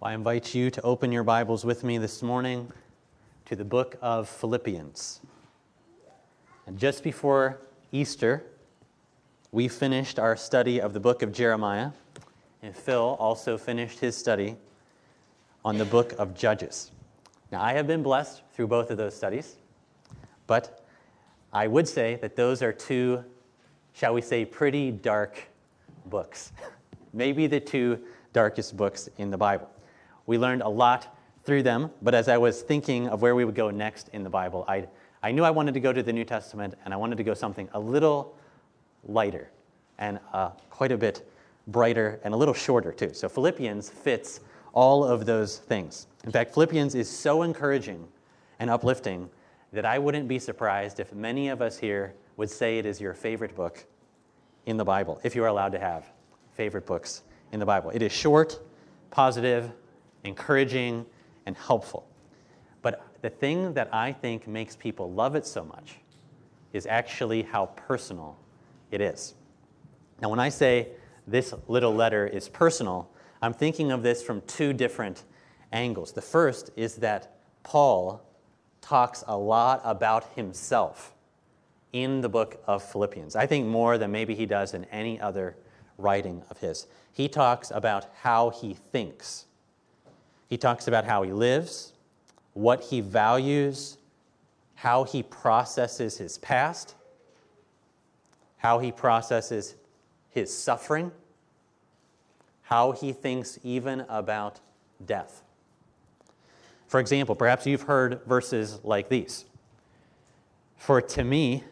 Well, I invite you to open your Bibles with me this morning to the book of Philippians. And just before Easter, we finished our study of the book of Jeremiah, and Phil also finished his study on the book of Judges. Now, I have been blessed through both of those studies, but I would say that those are two, shall we say, pretty dark books. Maybe the two darkest books in the Bible. We learned a lot through them, but as I was thinking of where we would go next in the Bible, I, I knew I wanted to go to the New Testament and I wanted to go something a little lighter and uh, quite a bit brighter and a little shorter too. So Philippians fits all of those things. In fact, Philippians is so encouraging and uplifting that I wouldn't be surprised if many of us here would say it is your favorite book in the Bible, if you are allowed to have favorite books in the Bible. It is short, positive, encouraging, and helpful. But the thing that I think makes people love it so much is actually how personal it is. Now, when I say this little letter is personal, I'm thinking of this from two different angles. The first is that Paul talks a lot about himself in the book of Philippians. I think more than maybe he does in any other writing of his. He talks about how he thinks, he talks about how he lives, what he values, how he processes his past, how he processes his suffering, how he thinks even about death. For example, perhaps you've heard verses like these For to me,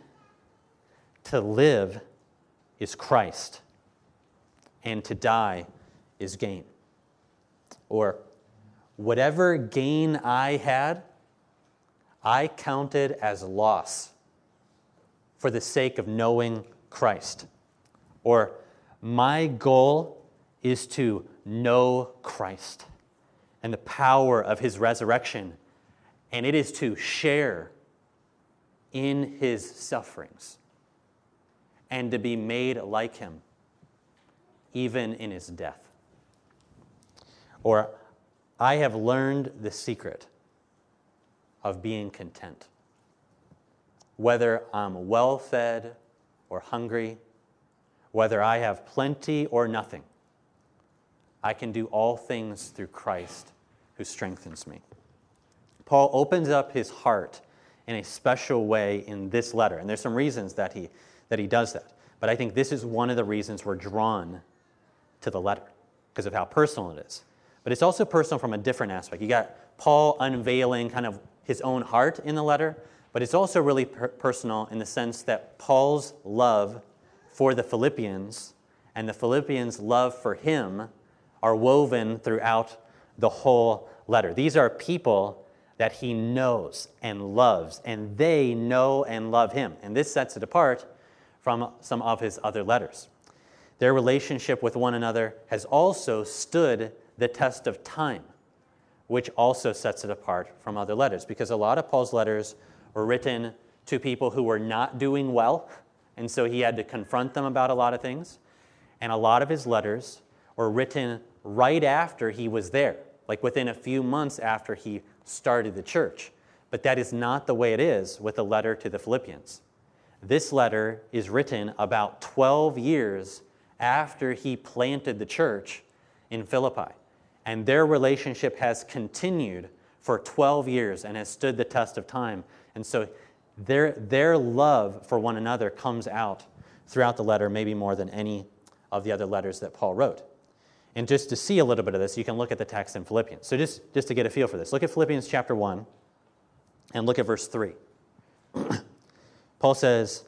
to live is Christ, and to die is gain. Or, whatever gain I had, I counted as loss for the sake of knowing Christ. Or, my goal is to know Christ and the power of his resurrection, and it is to share in his sufferings and to be made like him, even in his death. Or, I have learned the secret of being content. Whether I'm well fed or hungry, whether I have plenty or nothing, I can do all things through Christ who strengthens me. Paul opens up his heart in a special way in this letter, and there's some reasons that he, that he does that. But I think this is one of the reasons we're drawn to the letter, because of how personal it is. But it's also personal from a different aspect. You got Paul unveiling kind of his own heart in the letter, but it's also really per- personal in the sense that Paul's love for the Philippians and the Philippians' love for him are woven throughout the whole letter. These are people that he knows and loves, and they know and love him. And this sets it apart from some of his other letters. Their relationship with one another has also stood the test of time, which also sets it apart from other letters, because a lot of Paul's letters were written to people who were not doing well, and so he had to confront them about a lot of things. And a lot of his letters were written right after he was there, like within a few months after he started the church. But that is not the way it is with the letter to the Philippians. This letter is written about 12 years after he planted the church in Philippi. And their relationship has continued for 12 years and has stood the test of time. And so their, their love for one another comes out throughout the letter, maybe more than any of the other letters that Paul wrote. And just to see a little bit of this, you can look at the text in Philippians. So just, just to get a feel for this, look at Philippians chapter 1 and look at verse 3. Paul says,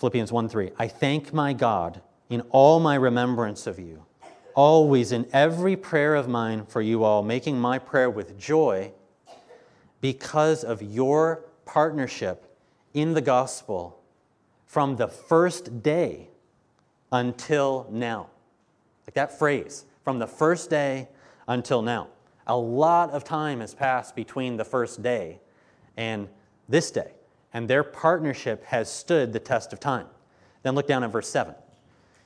Philippians 1 3, I thank my God in all my remembrance of you, always in every prayer of mine for you all, making my prayer with joy because of your partnership in the gospel from the first day until now. Like that phrase, from the first day until now. A lot of time has passed between the first day and this day, and their partnership has stood the test of time. Then look down at verse 7.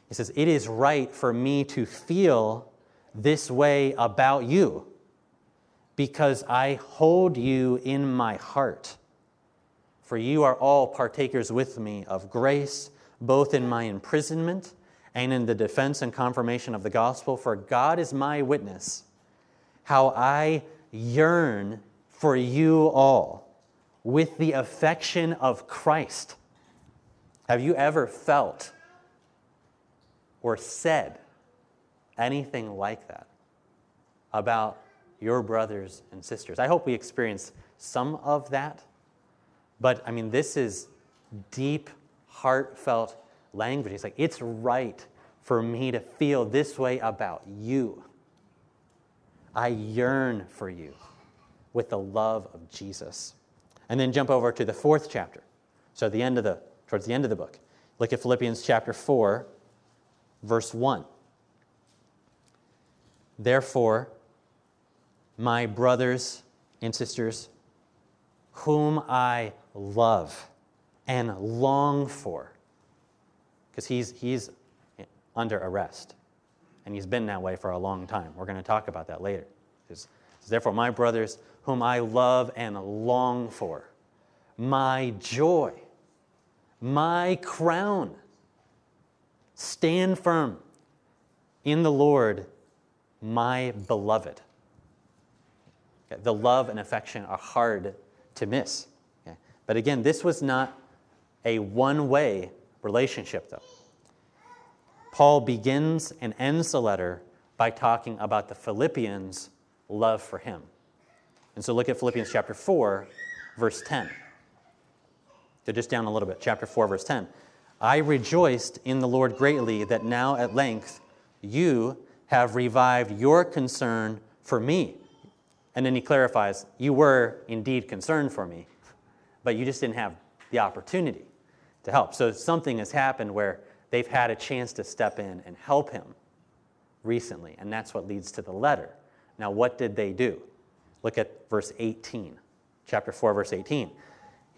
He says, It is right for me to feel this way about you because I hold you in my heart. For you are all partakers with me of grace, both in my imprisonment and in the defense and confirmation of the gospel. For God is my witness, how I yearn for you all with the affection of Christ. Have you ever felt or said anything like that about your brothers and sisters? I hope we experience some of that. But I mean, this is deep, heartfelt language. He's like, it's right for me to feel this way about you. I yearn for you with the love of Jesus. And then jump over to the fourth chapter. So the end of the towards the end of the book. Look at Philippians chapter 4, verse 1. Therefore, my brothers and sisters, whom I love and long for, because he's, he's under arrest. And he's been that way for a long time. We're going to talk about that later. Therefore, my brothers, whom I love and long for, my joy, my crown, stand firm in the Lord, my beloved. Okay, the love and affection are hard to miss. Okay? But again, this was not a one way relationship, though. Paul begins and ends the letter by talking about the Philippians' love for him. And so look at Philippians chapter 4, verse 10. So just down a little bit, chapter 4, verse 10. I rejoiced in the Lord greatly that now at length you have revived your concern for me. And then he clarifies, you were indeed concerned for me, but you just didn't have the opportunity to help. So something has happened where they've had a chance to step in and help him recently, and that's what leads to the letter. Now, what did they do? Look at verse 18, chapter 4, verse 18.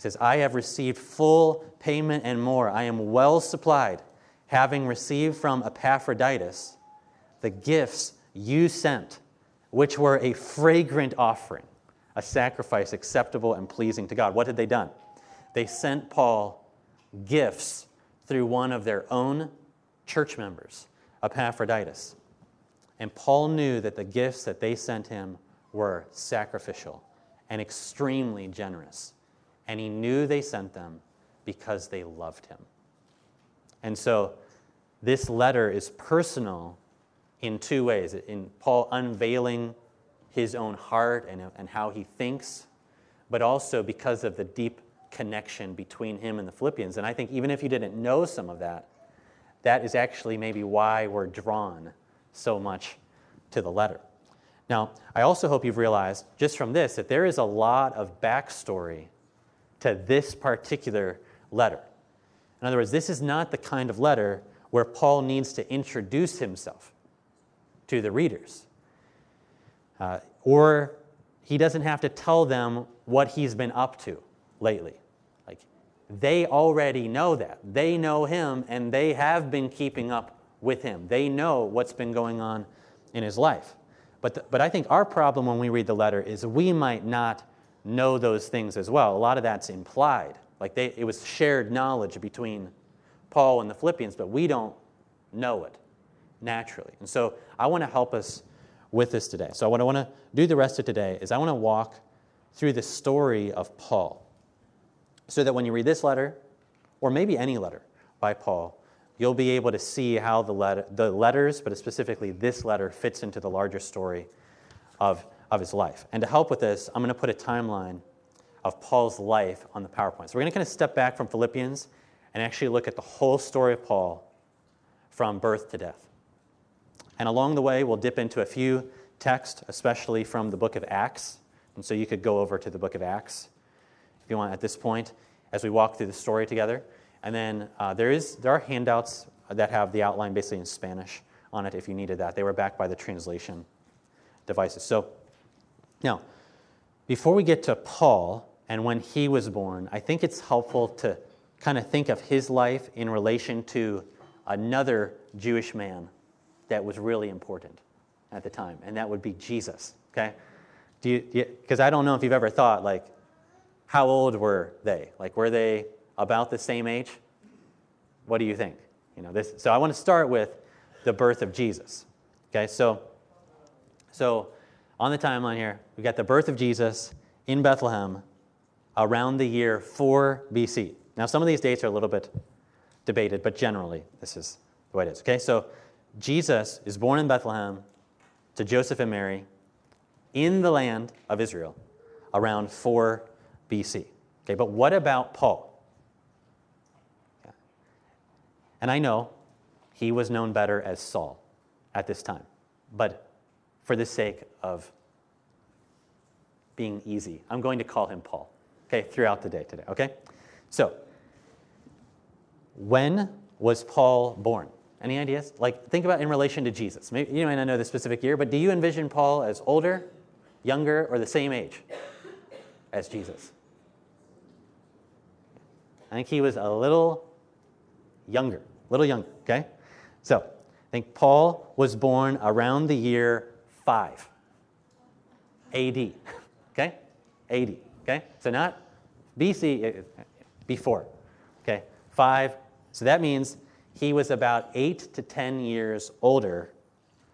He says, I have received full payment and more. I am well supplied, having received from Epaphroditus the gifts you sent, which were a fragrant offering, a sacrifice acceptable and pleasing to God. What had they done? They sent Paul gifts through one of their own church members, Epaphroditus. And Paul knew that the gifts that they sent him were sacrificial and extremely generous. And he knew they sent them because they loved him. And so this letter is personal in two ways in Paul unveiling his own heart and, and how he thinks, but also because of the deep connection between him and the Philippians. And I think even if you didn't know some of that, that is actually maybe why we're drawn so much to the letter. Now, I also hope you've realized just from this that there is a lot of backstory to this particular letter. In other words, this is not the kind of letter where Paul needs to introduce himself to the readers. Uh, or he doesn't have to tell them what he's been up to lately. Like, they already know that. They know him and they have been keeping up with him. They know what's been going on in his life. But, the, but I think our problem when we read the letter is we might not know those things as well. A lot of that's implied. Like they, it was shared knowledge between Paul and the Philippians, but we don't know it naturally. And so I want to help us with this today. So what I want to do the rest of today is I want to walk through the story of Paul so that when you read this letter, or maybe any letter by Paul, you'll be able to see how the, letter, the letters, but specifically this letter, fits into the larger story of, of his life. And to help with this, I'm going to put a timeline of Paul's life on the PowerPoint. So we're going to kind of step back from Philippians and actually look at the whole story of Paul from birth to death. And along the way, we'll dip into a few texts, especially from the book of Acts. And so you could go over to the book of Acts if you want at this point as we walk through the story together. And then uh, there, is, there are handouts that have the outline basically in Spanish on it if you needed that. They were backed by the translation devices. So now, before we get to Paul and when he was born, I think it's helpful to kind of think of his life in relation to another Jewish man that was really important at the time, and that would be Jesus. Okay? Because I don't know if you've ever thought like, how old were they? Like, were they about the same age? What do you think? You know this. So I want to start with the birth of Jesus. Okay, so so on the timeline here, we've got the birth of Jesus in Bethlehem around the year 4 BC. Now, some of these dates are a little bit debated, but generally, this is the way it is. Okay, so Jesus is born in Bethlehem to Joseph and Mary in the land of Israel around 4 BC. Okay, but what about Paul? And I know he was known better as Saul at this time, but for the sake of being easy, I'm going to call him Paul, okay, throughout the day today, okay? So, when was Paul born? Any ideas? Like, think about in relation to Jesus. Maybe, you may not know the specific year, but do you envision Paul as older, younger, or the same age as Jesus? I think he was a little younger, a little younger, okay? So, I think Paul was born around the year 5 AD, okay? AD, okay? So, not BC, before, okay? 5. So, that means he was about 8 to 10 years older,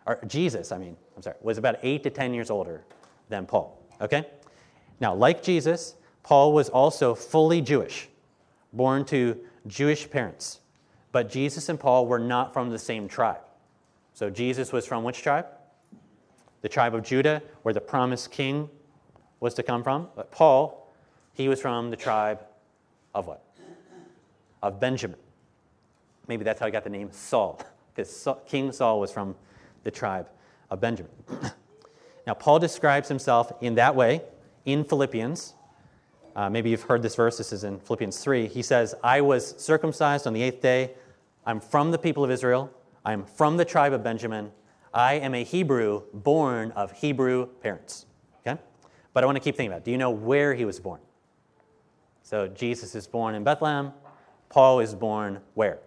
or Jesus, I mean, I'm sorry, was about 8 to 10 years older than Paul, okay? Now, like Jesus, Paul was also fully Jewish, born to Jewish parents. But Jesus and Paul were not from the same tribe. So Jesus was from which tribe? The tribe of Judah, where the promised king was to come from. But Paul, he was from the tribe of what? Of Benjamin. Maybe that's how he got the name Saul, because King Saul was from the tribe of Benjamin. now, Paul describes himself in that way in Philippians. Uh, maybe you've heard this verse. This is in Philippians 3. He says, I was circumcised on the eighth day. I'm from the people of Israel. I'm from the tribe of Benjamin. I am a Hebrew born of Hebrew parents. Okay? But I want to keep thinking about it. Do you know where he was born? So Jesus is born in Bethlehem. Paul is born where?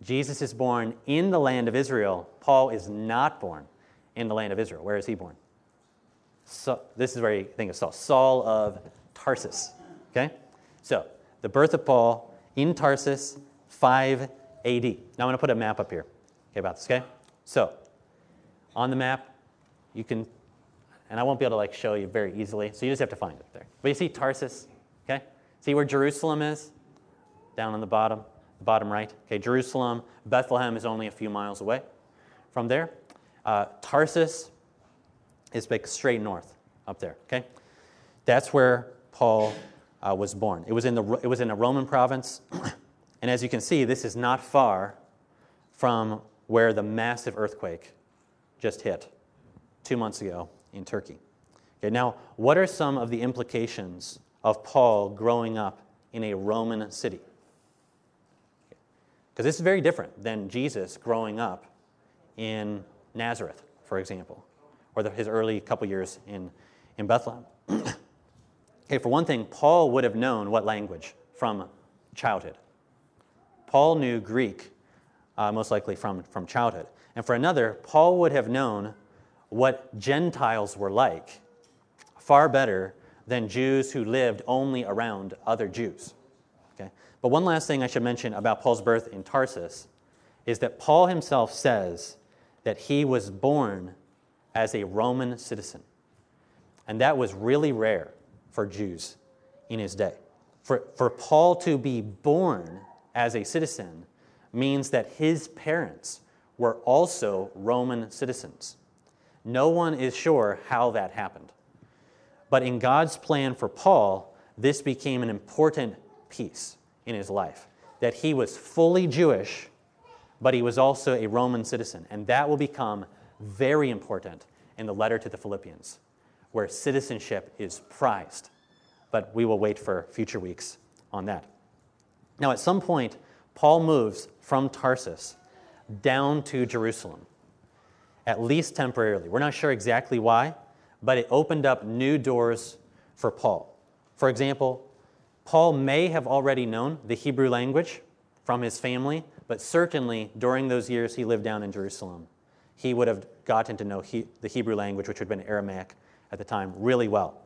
Jesus is born in the land of Israel. Paul is not born in the land of Israel. Where is he born? So, this is where you think of Saul. Saul of Tarsus. Okay? So, the birth of Paul in Tarsus, 5 AD. Now I'm going to put a map up here okay, about this, okay? So, on the map, you can, and I won't be able to like show you very easily, so you just have to find it there. But you see Tarsus, okay? See where Jerusalem is? Down on the bottom the bottom right. Okay, Jerusalem, Bethlehem is only a few miles away from there. Uh, Tarsus is like straight north up there. Okay, that's where Paul uh, was born. It was in the it was in a Roman province, and as you can see, this is not far from where the massive earthquake just hit two months ago in Turkey. Okay, now what are some of the implications of Paul growing up in a Roman city? Because this is very different than Jesus growing up in Nazareth, for example, or the, his early couple years in, in Bethlehem. okay, for one thing, Paul would have known what language from childhood. Paul knew Greek, uh, most likely from, from childhood. And for another, Paul would have known what Gentiles were like far better than Jews who lived only around other Jews. Okay? But one last thing I should mention about Paul's birth in Tarsus is that Paul himself says that he was born as a Roman citizen. And that was really rare for Jews in his day. For, for Paul to be born as a citizen means that his parents were also Roman citizens. No one is sure how that happened. But in God's plan for Paul, this became an important piece in his life that he was fully Jewish, but he was also a Roman citizen. And that will become very important in the letter to the Philippians, where citizenship is prized. But we will wait for future weeks on that. Now, at some point, Paul moves from Tarsus down to Jerusalem, at least temporarily. We're not sure exactly why, but it opened up new doors for Paul. For example, Paul may have already known the Hebrew language from his family, but certainly during those years he lived down in Jerusalem, he would have gotten to know he, the Hebrew language, which would have been Aramaic at the time, really well.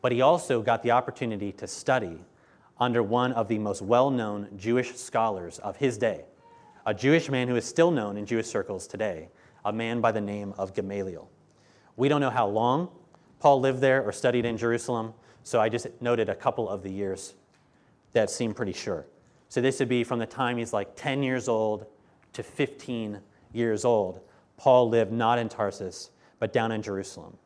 But he also got the opportunity to study under one of the most well known Jewish scholars of his day, a Jewish man who is still known in Jewish circles today, a man by the name of Gamaliel. We don't know how long Paul lived there or studied in Jerusalem, so I just noted a couple of the years that seem pretty sure. So this would be from the time he's like 10 years old to 15 years old. Paul lived not in Tarsus, but down in Jerusalem.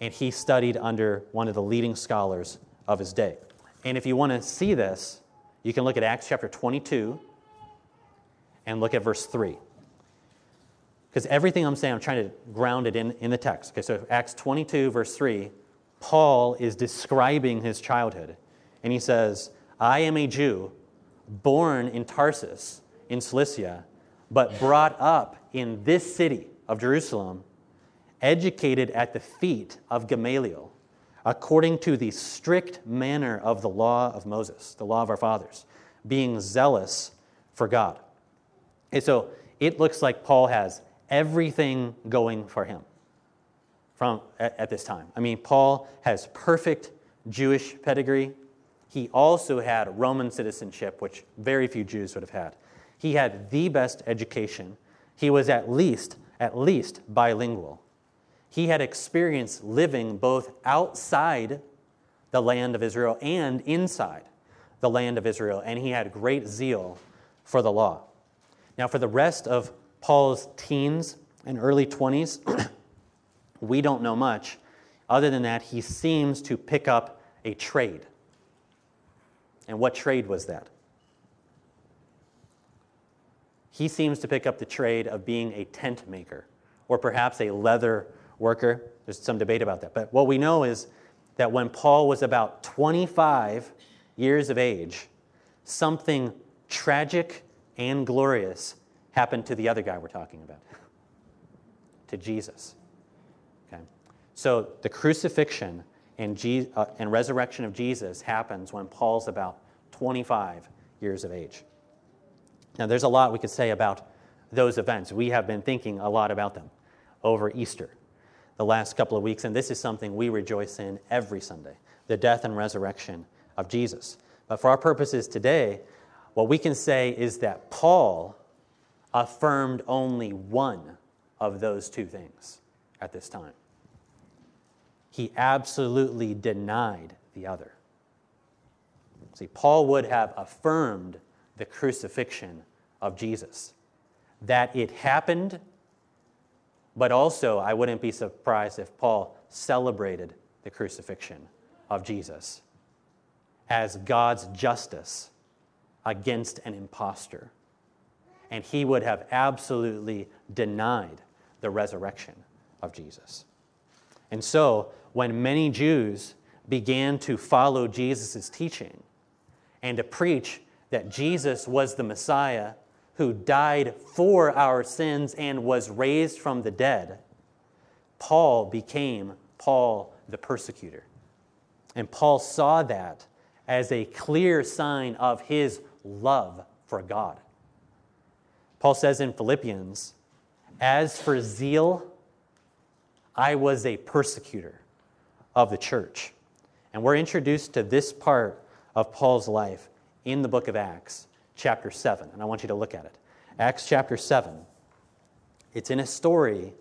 And he studied under one of the leading scholars of his day. And if you want to see this, you can look at Acts chapter 22 and look at verse 3. Because everything I'm saying, I'm trying to ground it in, in the text. Okay, so Acts 22, verse 3, Paul is describing his childhood. And he says, I am a Jew born in Tarsus in Cilicia, but brought up in this city of Jerusalem, educated at the feet of Gamaliel, according to the strict manner of the law of Moses, the law of our fathers, being zealous for God. And so it looks like Paul has everything going for him from at, at this time. I mean, Paul has perfect Jewish pedigree. He also had Roman citizenship, which very few Jews would have had. He had the best education. He was at least at least bilingual. He had experience living both outside the land of Israel and inside the land of Israel, and he had great zeal for the law. Now, for the rest of Paul's teens and early 20s, we don't know much. Other than that, he seems to pick up a trade. And what trade was that? He seems to pick up the trade of being a tent maker or perhaps a leather worker. There's some debate about that. But what we know is that when Paul was about 25 years of age, something tragic and glorious happened to the other guy we're talking about, to Jesus. Okay? So the crucifixion and, Je- uh, and resurrection of Jesus happens when Paul's about 25 years of age. Now, there's a lot we could say about those events. We have been thinking a lot about them over Easter, the last couple of weeks, and this is something we rejoice in every Sunday the death and resurrection of Jesus. But for our purposes today, what we can say is that Paul affirmed only one of those two things at this time. He absolutely denied the other. See, Paul would have affirmed the crucifixion of Jesus, that it happened, but also I wouldn't be surprised if Paul celebrated the crucifixion of Jesus as God's justice against an impostor and he would have absolutely denied the resurrection of Jesus. And so, when many Jews began to follow Jesus' teaching and to preach that Jesus was the Messiah who died for our sins and was raised from the dead, Paul became Paul the persecutor. And Paul saw that as a clear sign of his love for God. Paul says in Philippians, As for zeal, I was a persecutor of the church. And we're introduced to this part of Paul's life in the book of Acts, chapter 7. And I want you to look at it. Acts chapter 7. It's in a story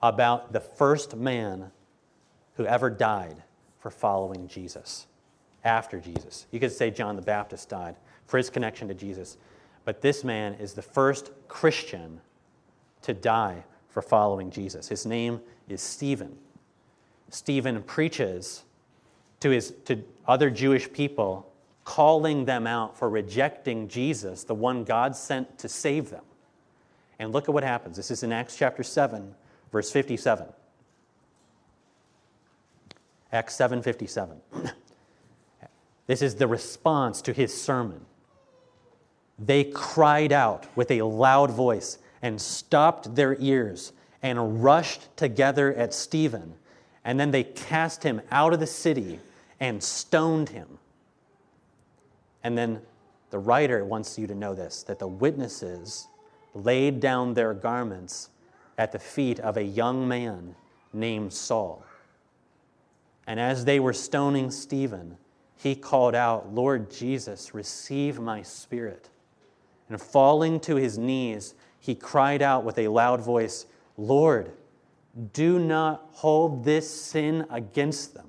about the first man who ever died for following Jesus after Jesus. You could say John the Baptist died for his connection to Jesus. But this man is the first Christian to die for following Jesus. His name is Stephen. Stephen preaches to, his, to other Jewish people, calling them out for rejecting Jesus, the one God sent to save them. And look at what happens. This is in Acts chapter 7, verse 57. Acts 7:57. this is the response to his sermon they cried out with a loud voice and stopped their ears and rushed together at Stephen. And then they cast him out of the city and stoned him. And then the writer wants you to know this that the witnesses laid down their garments at the feet of a young man named Saul. And as they were stoning Stephen, he called out, Lord Jesus, receive my spirit. And falling to his knees, he cried out with a loud voice, Lord, do not hold this sin against them.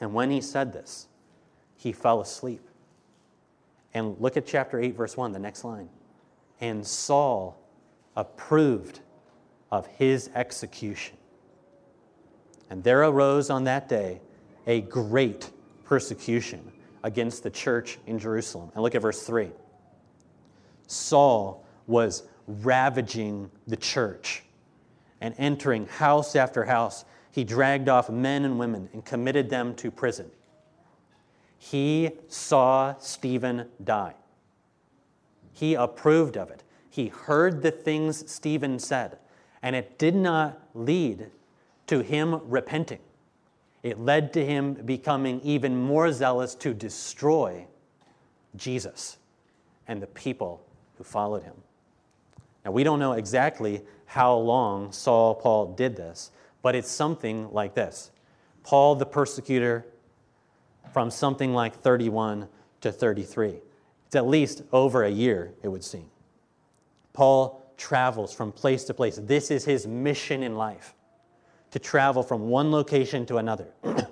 And when he said this, he fell asleep. And look at chapter 8, verse 1, the next line. And Saul approved of his execution. And there arose on that day a great persecution against the church in Jerusalem. And look at verse 3. Saul was ravaging the church and entering house after house. He dragged off men and women and committed them to prison. He saw Stephen die. He approved of it. He heard the things Stephen said, and it did not lead to him repenting. It led to him becoming even more zealous to destroy Jesus and the people who followed him. Now, we don't know exactly how long Saul Paul did this, but it's something like this Paul the persecutor from something like 31 to 33. It's at least over a year, it would seem. Paul travels from place to place. This is his mission in life to travel from one location to another,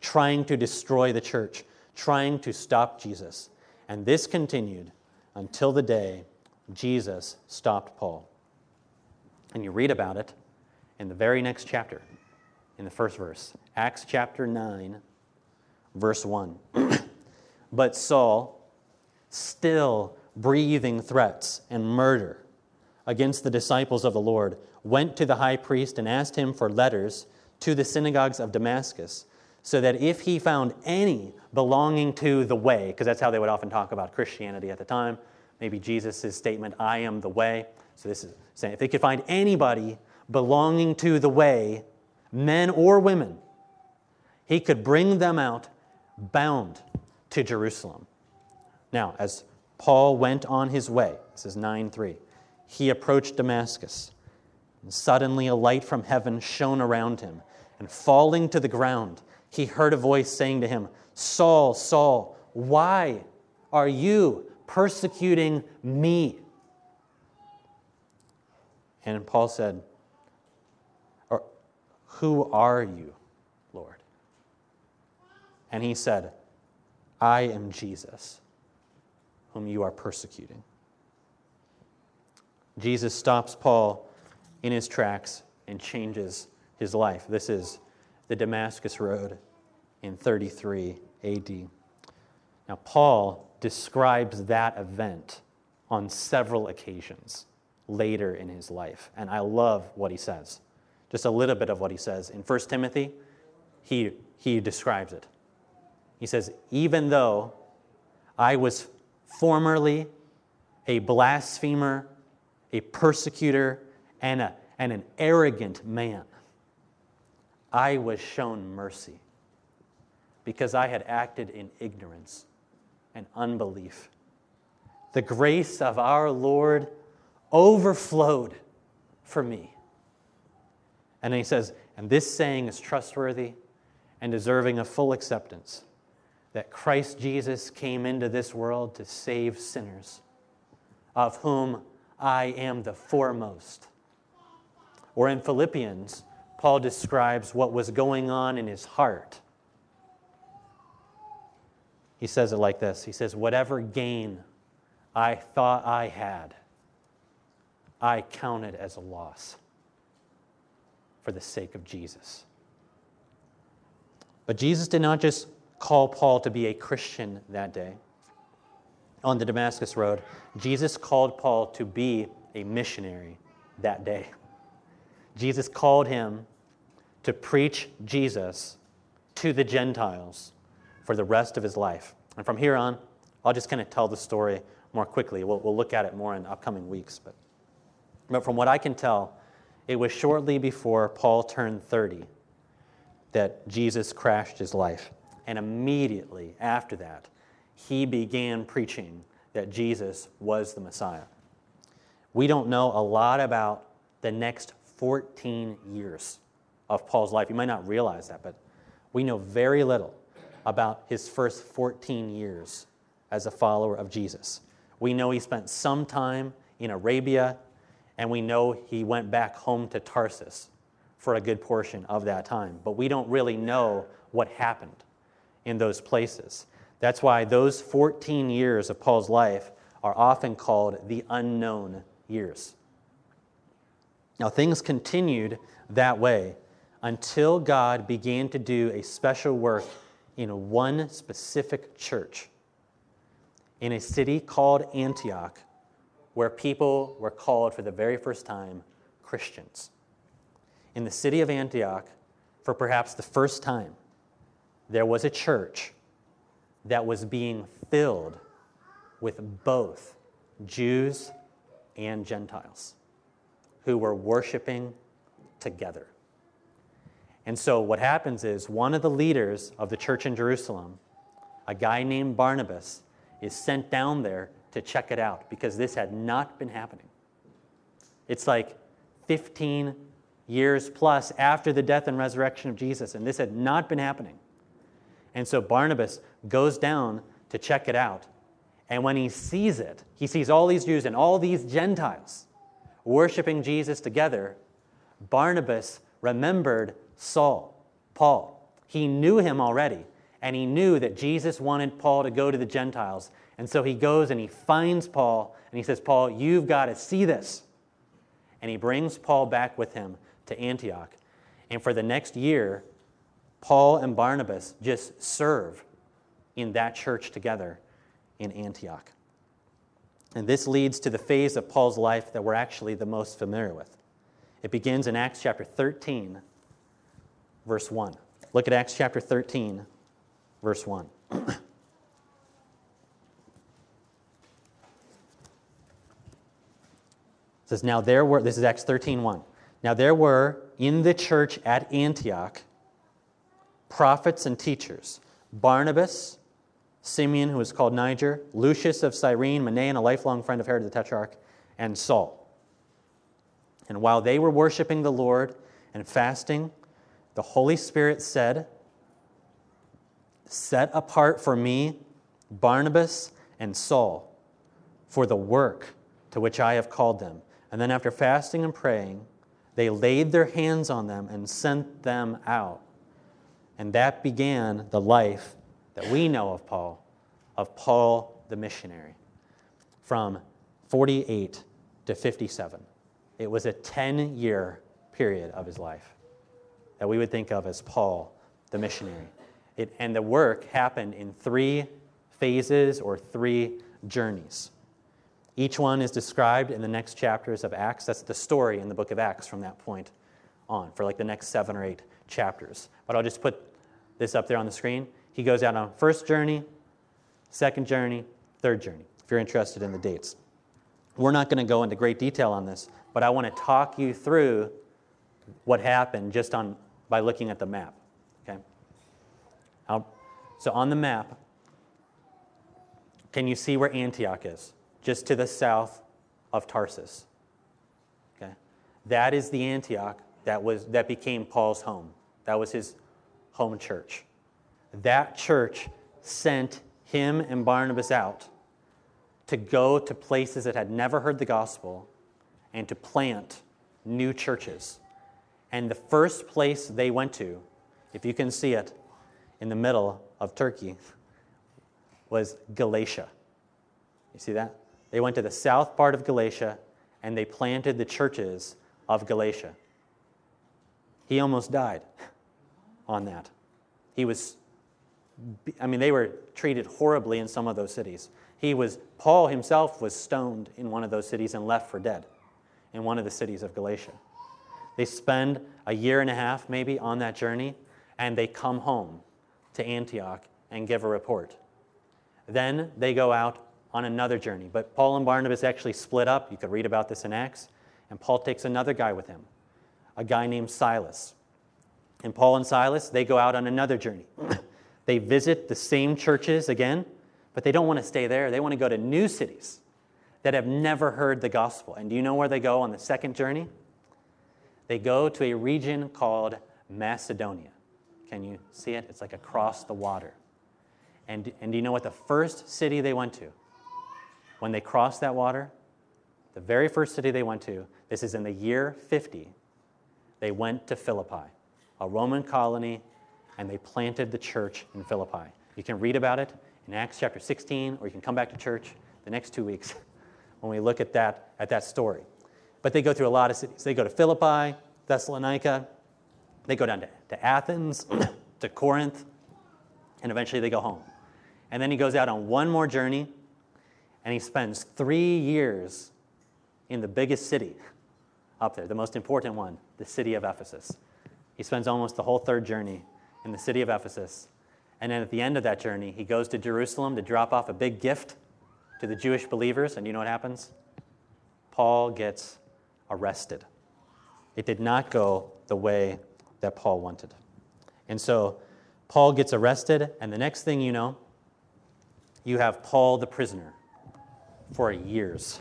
trying to destroy the church, trying to stop Jesus. And this continued until the day Jesus stopped Paul. And you read about it in the very next chapter, in the first verse, Acts chapter 9, verse 1. but Saul, still breathing threats and murder against the disciples of the Lord, went to the high priest and asked him for letters to the synagogues of Damascus, so that if he found any belonging to the way, because that's how they would often talk about Christianity at the time, maybe Jesus' statement, I am the way. So this is saying if they could find anybody belonging to the way, men or women, he could bring them out bound to Jerusalem. Now, as Paul went on his way, this is 9 3, he approached Damascus. And suddenly a light from heaven shone around him, and falling to the ground, he heard a voice saying to him, Saul, Saul, why are you persecuting me? And Paul said, Who are you? And he said, I am Jesus, whom you are persecuting. Jesus stops Paul in his tracks and changes his life. This is the Damascus Road in 33 AD. Now, Paul describes that event on several occasions later in his life, and I love what he says. Just a little bit of what he says. In 1 Timothy, he, he describes it. He says, Even though I was formerly a blasphemer, a persecutor, and, a, and an arrogant man, I was shown mercy because I had acted in ignorance and unbelief. The grace of our Lord overflowed for me. And then he says, and this saying is trustworthy and deserving of full acceptance that Christ Jesus came into this world to save sinners, of whom I am the foremost. Or in Philippians, Paul describes what was going on in his heart. He says it like this He says, Whatever gain I thought I had, I counted as a loss for the sake of Jesus. But Jesus did not just call Paul to be a Christian that day. On the Damascus Road, Jesus called Paul to be a missionary that day. Jesus called him to preach Jesus to the Gentiles for the rest of his life. And from here on, I'll just kind of tell the story more quickly. We'll, we'll look at it more in upcoming weeks. But, but from what I can tell, it was shortly before Paul turned 30 that Jesus crashed his life. And immediately after that, he began preaching that Jesus was the Messiah. We don't know a lot about the next 14 years of Paul's life. You might not realize that, but we know very little about his first 14 years as a follower of Jesus. We know he spent some time in Arabia, and we know he went back home to Tarsus for a good portion of that time. But we don't really know what happened in those places. That's why those 14 years of Paul's life are often called the unknown years. Now, things continued that way until God began to do a special work in one specific church in a city called Antioch, where people were called for the very first time Christians. In the city of Antioch, for perhaps the first time, there was a church that was being filled with both Jews and Gentiles who were worshiping together. And so, what happens is one of the leaders of the church in Jerusalem, a guy named Barnabas, is sent down there to check it out because this had not been happening. It's like 15 years plus after the death and resurrection of Jesus, and this had not been happening. And so Barnabas goes down to check it out. And when he sees it, he sees all these Jews and all these Gentiles worshiping Jesus together. Barnabas remembered Saul, Paul. He knew him already, and he knew that Jesus wanted Paul to go to the Gentiles. And so he goes and he finds Paul, and he says, Paul, you've got to see this. And he brings Paul back with him to Antioch. And for the next year, Paul and Barnabas just serve in that church together in Antioch. And this leads to the phase of Paul's life that we're actually the most familiar with. It begins in Acts chapter 13, verse 1. Look at Acts chapter 13, verse 1. says, Now there were, this is Acts 13, 1. Now there were in the church at Antioch prophets and teachers Barnabas, Simeon, who was called Niger, Lucius of Cyrene, Manaen, a lifelong friend of Herod the Tetrarch, and Saul. And while they were worshiping the Lord and fasting, the Holy Spirit said, Set apart for me Barnabas and Saul for the work to which I have called them. And then, after fasting and praying, they laid their hands on them and sent them out. And that began the life that we know of Paul, of Paul the missionary, from 48 to 57. It was a 10 year period of his life that we would think of as Paul the missionary. It, and the work happened in three phases or three journeys. Each one is described in the next chapters of Acts. That's the story in the book of Acts from that point on for like the next seven or eight chapters. But I'll just put this up there on the screen. He goes out on first journey, second journey, third journey, if you're interested in the dates. We're not going to go into great detail on this, but I want to talk you through what happened just on by looking at the map. Okay. I'll, so on the map, can you see where Antioch is? Just to the south of Tarsus. Okay. That is the Antioch that was that became Paul's home. That was his home church. That church sent him and Barnabas out to go to places that had never heard the gospel and to plant new churches. And the first place they went to, if you can see it in the middle of Turkey, was Galatia. You see that? They went to the south part of Galatia and they planted the churches of Galatia. He almost died on that. He was, I mean, they were treated horribly in some of those cities. He was, Paul himself was stoned in one of those cities and left for dead in one of the cities of Galatia. They spend a year and a half maybe on that journey, and they come home to Antioch and give a report. Then they go out on another journey. But Paul and Barnabas actually split up. You could read about this in Acts. And Paul takes another guy with him, a guy named Silas. And Paul and Silas, they go out on another journey. they visit the same churches again, but they don't want to stay there. They want to go to new cities that have never heard the gospel. And do you know where they go on the second journey? they go to a region called Macedonia. Can you see it? It's like across the water. And, and do you know what the first city they went to? When they crossed that water, the very first city they went to, this is in the year 50, they went to Philippi, a Roman colony, and they planted the church in Philippi. You can read about it in Acts chapter 16, or you can come back to church the next two weeks when we look at that, at that story. But they go through a lot of cities. They go to Philippi, Thessalonica, they go down to, to Athens, to Corinth, and eventually they go home. And then he goes out on one more journey, and he spends three years in the biggest city up there, the most important one, the city of Ephesus. He spends almost the whole third journey in the city of Ephesus. And then at the end of that journey, he goes to Jerusalem to drop off a big gift to the Jewish believers. And you know what happens? Paul gets arrested. It did not go the way that Paul wanted. And so Paul gets arrested, and the next thing you know, you have Paul the prisoner for years.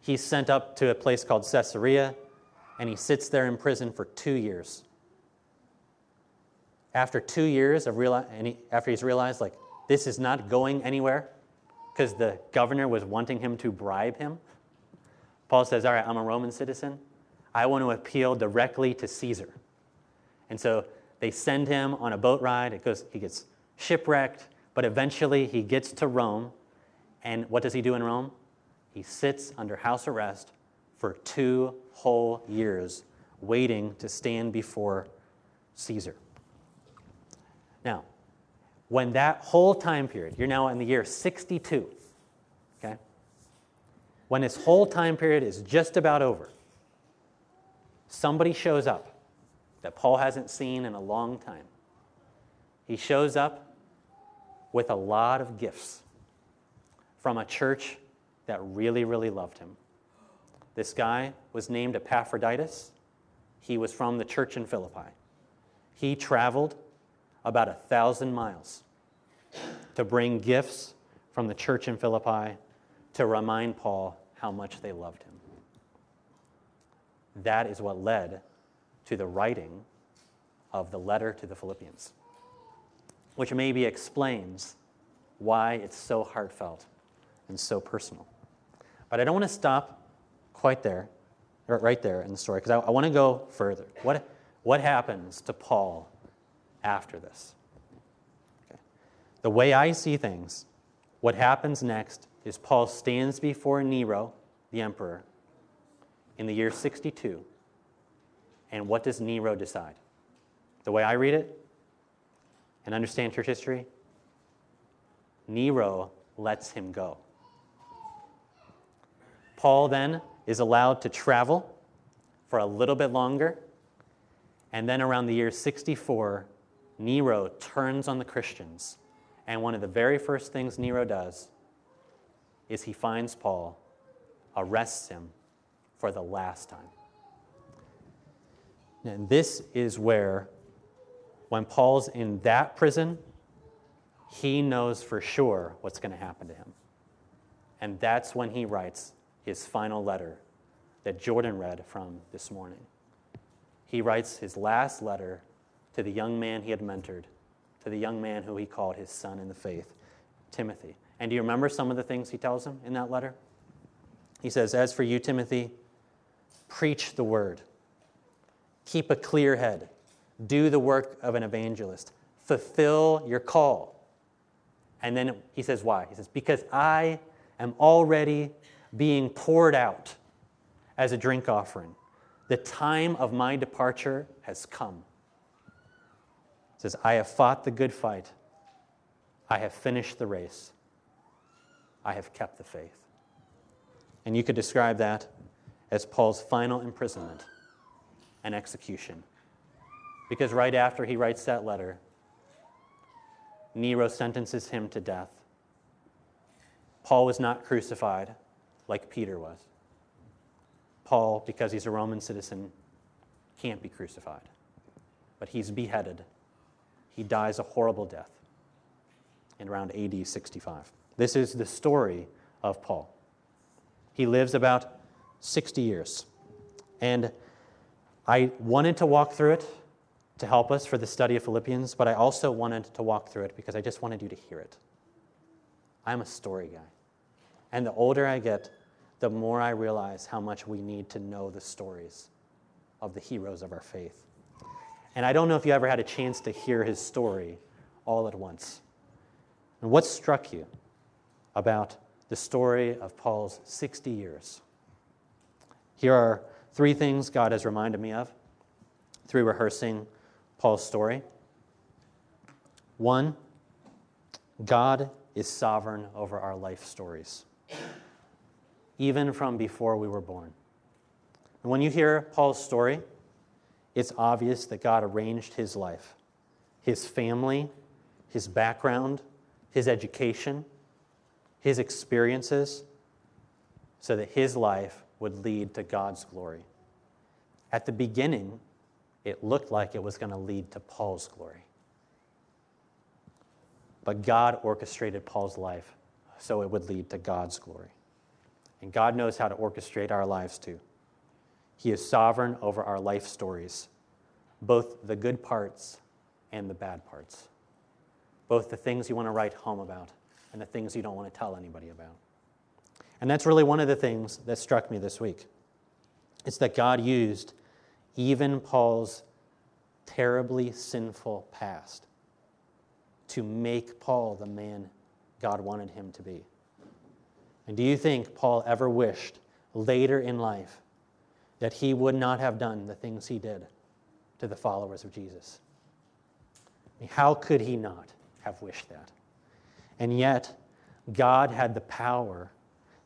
He's sent up to a place called Caesarea, and he sits there in prison for two years. After two years of reali- and he, after he's realized like this is not going anywhere, because the governor was wanting him to bribe him, Paul says, "All right, I'm a Roman citizen. I want to appeal directly to Caesar." And so they send him on a boat ride. It goes, he gets shipwrecked, but eventually he gets to Rome. And what does he do in Rome? He sits under house arrest for two whole years, waiting to stand before Caesar. Now, when that whole time period, you're now in the year 62, okay? When this whole time period is just about over, somebody shows up that Paul hasn't seen in a long time. He shows up with a lot of gifts from a church that really, really loved him. This guy was named Epaphroditus. He was from the church in Philippi. He traveled about a thousand miles to bring gifts from the church in Philippi to remind Paul how much they loved him. That is what led to the writing of the letter to the Philippians, which maybe explains why it's so heartfelt and so personal. But I don't want to stop quite there, right there in the story, because I, I want to go further. What, what happens to Paul after this? Okay. The way I see things, what happens next is Paul stands before Nero, the emperor, in the year 62 and what does Nero decide? The way I read it and understand church history, Nero lets him go. Paul then is allowed to travel for a little bit longer. And then around the year 64, Nero turns on the Christians. And one of the very first things Nero does is he finds Paul, arrests him for the last time. And this is where, when Paul's in that prison, he knows for sure what's going to happen to him. And that's when he writes his final letter that Jordan read from this morning. He writes his last letter to the young man he had mentored, to the young man who he called his son in the faith, Timothy. And do you remember some of the things he tells him in that letter? He says, As for you, Timothy, preach the word. Keep a clear head. Do the work of an evangelist. Fulfill your call. And then he says, Why? He says, Because I am already being poured out as a drink offering. The time of my departure has come. He says, I have fought the good fight. I have finished the race. I have kept the faith. And you could describe that as Paul's final imprisonment and execution. Because right after he writes that letter, Nero sentences him to death. Paul was not crucified like Peter was. Paul, because he's a Roman citizen, can't be crucified. But he's beheaded. He dies a horrible death in around AD 65. This is the story of Paul. He lives about 60 years And I wanted to walk through it to help us for the study of Philippians, but I also wanted to walk through it because I just wanted you to hear it. I'm a story guy. And the older I get, the more I realize how much we need to know the stories of the heroes of our faith. And I don't know if you ever had a chance to hear his story all at once. And what struck you about the story of Paul's 60 years? Here are three things God has reminded me of through rehearsing Paul's story. One, God is sovereign over our life stories, even from before we were born. And when you hear Paul's story, it's obvious that God arranged his life, his family, his background, his education, his experiences, so that his life would lead to God's glory. At the beginning, it looked like it was going to lead to Paul's glory. But God orchestrated Paul's life so it would lead to God's glory. And God knows how to orchestrate our lives too. He is sovereign over our life stories, both the good parts and the bad parts, both the things you want to write home about and the things you don't want to tell anybody about. And that's really one of the things that struck me this week. It's that God used even Paul's terribly sinful past to make Paul the man God wanted him to be. And do you think Paul ever wished later in life that he would not have done the things he did to the followers of Jesus? I mean, how could he not have wished that? And yet, God had the power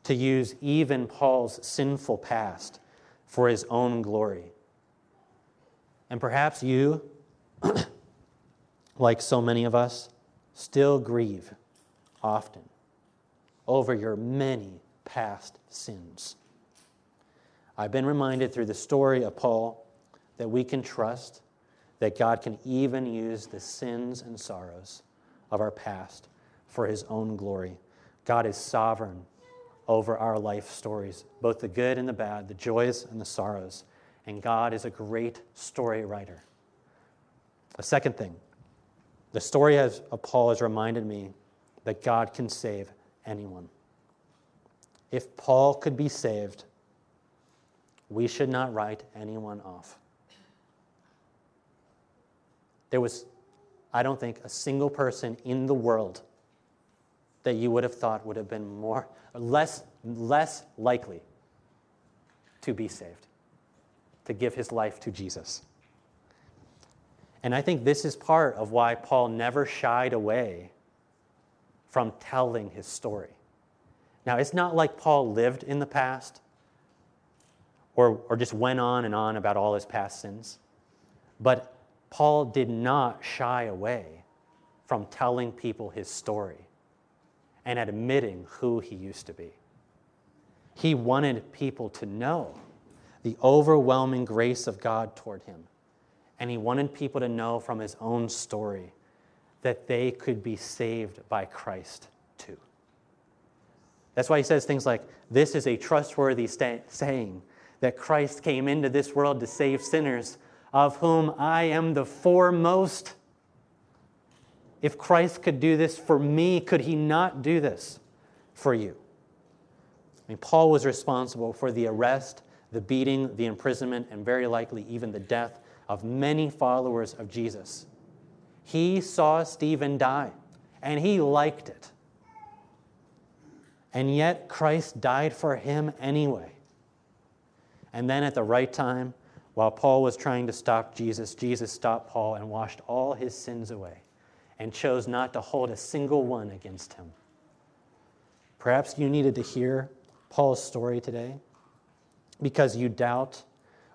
to use even Paul's sinful past for his own glory. And perhaps you, like so many of us, still grieve often over your many past sins. I've been reminded through the story of Paul that we can trust that God can even use the sins and sorrows of our past for his own glory. God is sovereign over our life stories, both the good and the bad, the joys and the sorrows. And God is a great story writer. A second thing, the story of Paul has reminded me that God can save anyone. If Paul could be saved, we should not write anyone off. There was, I don't think, a single person in the world that you would have thought would have been more less less likely to be saved, to give his life to Jesus. And I think this is part of why Paul never shied away from telling his story. Now, it's not like Paul lived in the past or, or just went on and on about all his past sins, but Paul did not shy away from telling people his story and admitting who he used to be. He wanted people to know the overwhelming grace of God toward him. And he wanted people to know from his own story that they could be saved by Christ too. That's why he says things like, This is a trustworthy saying that Christ came into this world to save sinners, of whom I am the foremost. If Christ could do this for me, could he not do this for you? I mean, Paul was responsible for the arrest, the beating, the imprisonment, and very likely even the death of many followers of Jesus. He saw Stephen die, and he liked it. And yet, Christ died for him anyway. And then, at the right time, while Paul was trying to stop Jesus, Jesus stopped Paul and washed all his sins away and chose not to hold a single one against him. Perhaps you needed to hear Paul's story today because you doubt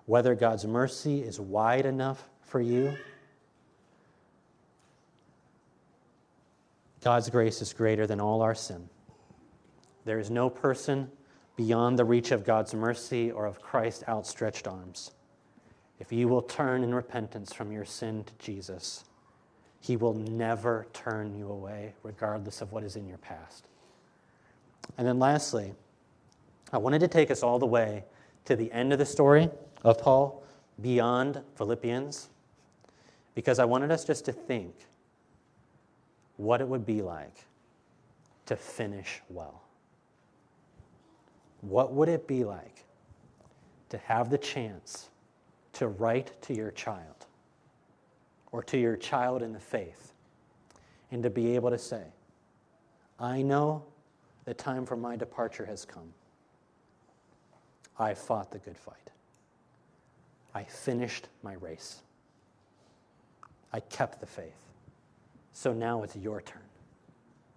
whether God's mercy is wide enough for you. God's grace is greater than all our sin. There is no person beyond the reach of God's mercy or of Christ's outstretched arms. If you will turn in repentance from your sin to Jesus, he will never turn you away, regardless of what is in your past. And then lastly, I wanted to take us all the way to the end of the story of Paul beyond Philippians because I wanted us just to think what it would be like to finish well. What would it be like to have the chance to write to your child or to your child in the faith and to be able to say, I know the time for my departure has come. I fought the good fight. I finished my race. I kept the faith. So now it's your turn.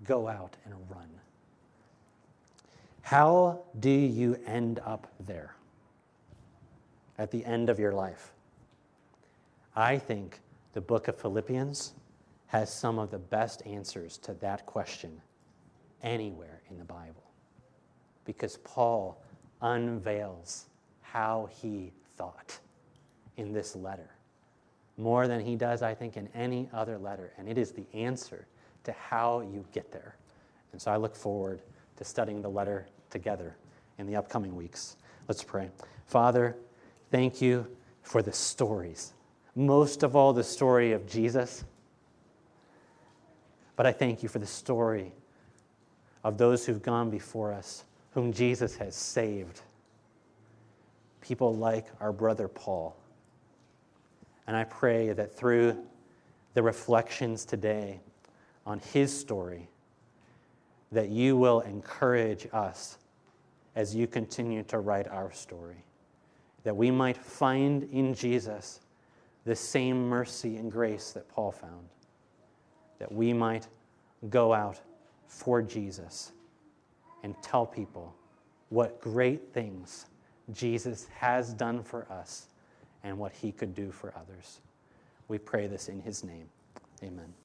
Go out and run. How do you end up there at the end of your life? I think the book of Philippians has some of the best answers to that question anywhere in the Bible because Paul unveils how he thought in this letter more than he does, I think, in any other letter. And it is the answer to how you get there. And so I look forward to studying the letter together in the upcoming weeks. Let's pray. Father, thank you for the stories, most of all, the story of Jesus. But I thank you for the story of those who've gone before us, whom Jesus has saved. People like our brother Paul. And I pray that through the reflections today on his story, that you will encourage us as you continue to write our story, that we might find in Jesus the same mercy and grace that Paul found, that we might go out for Jesus and tell people what great things Jesus has done for us and what he could do for others. We pray this in his name. Amen.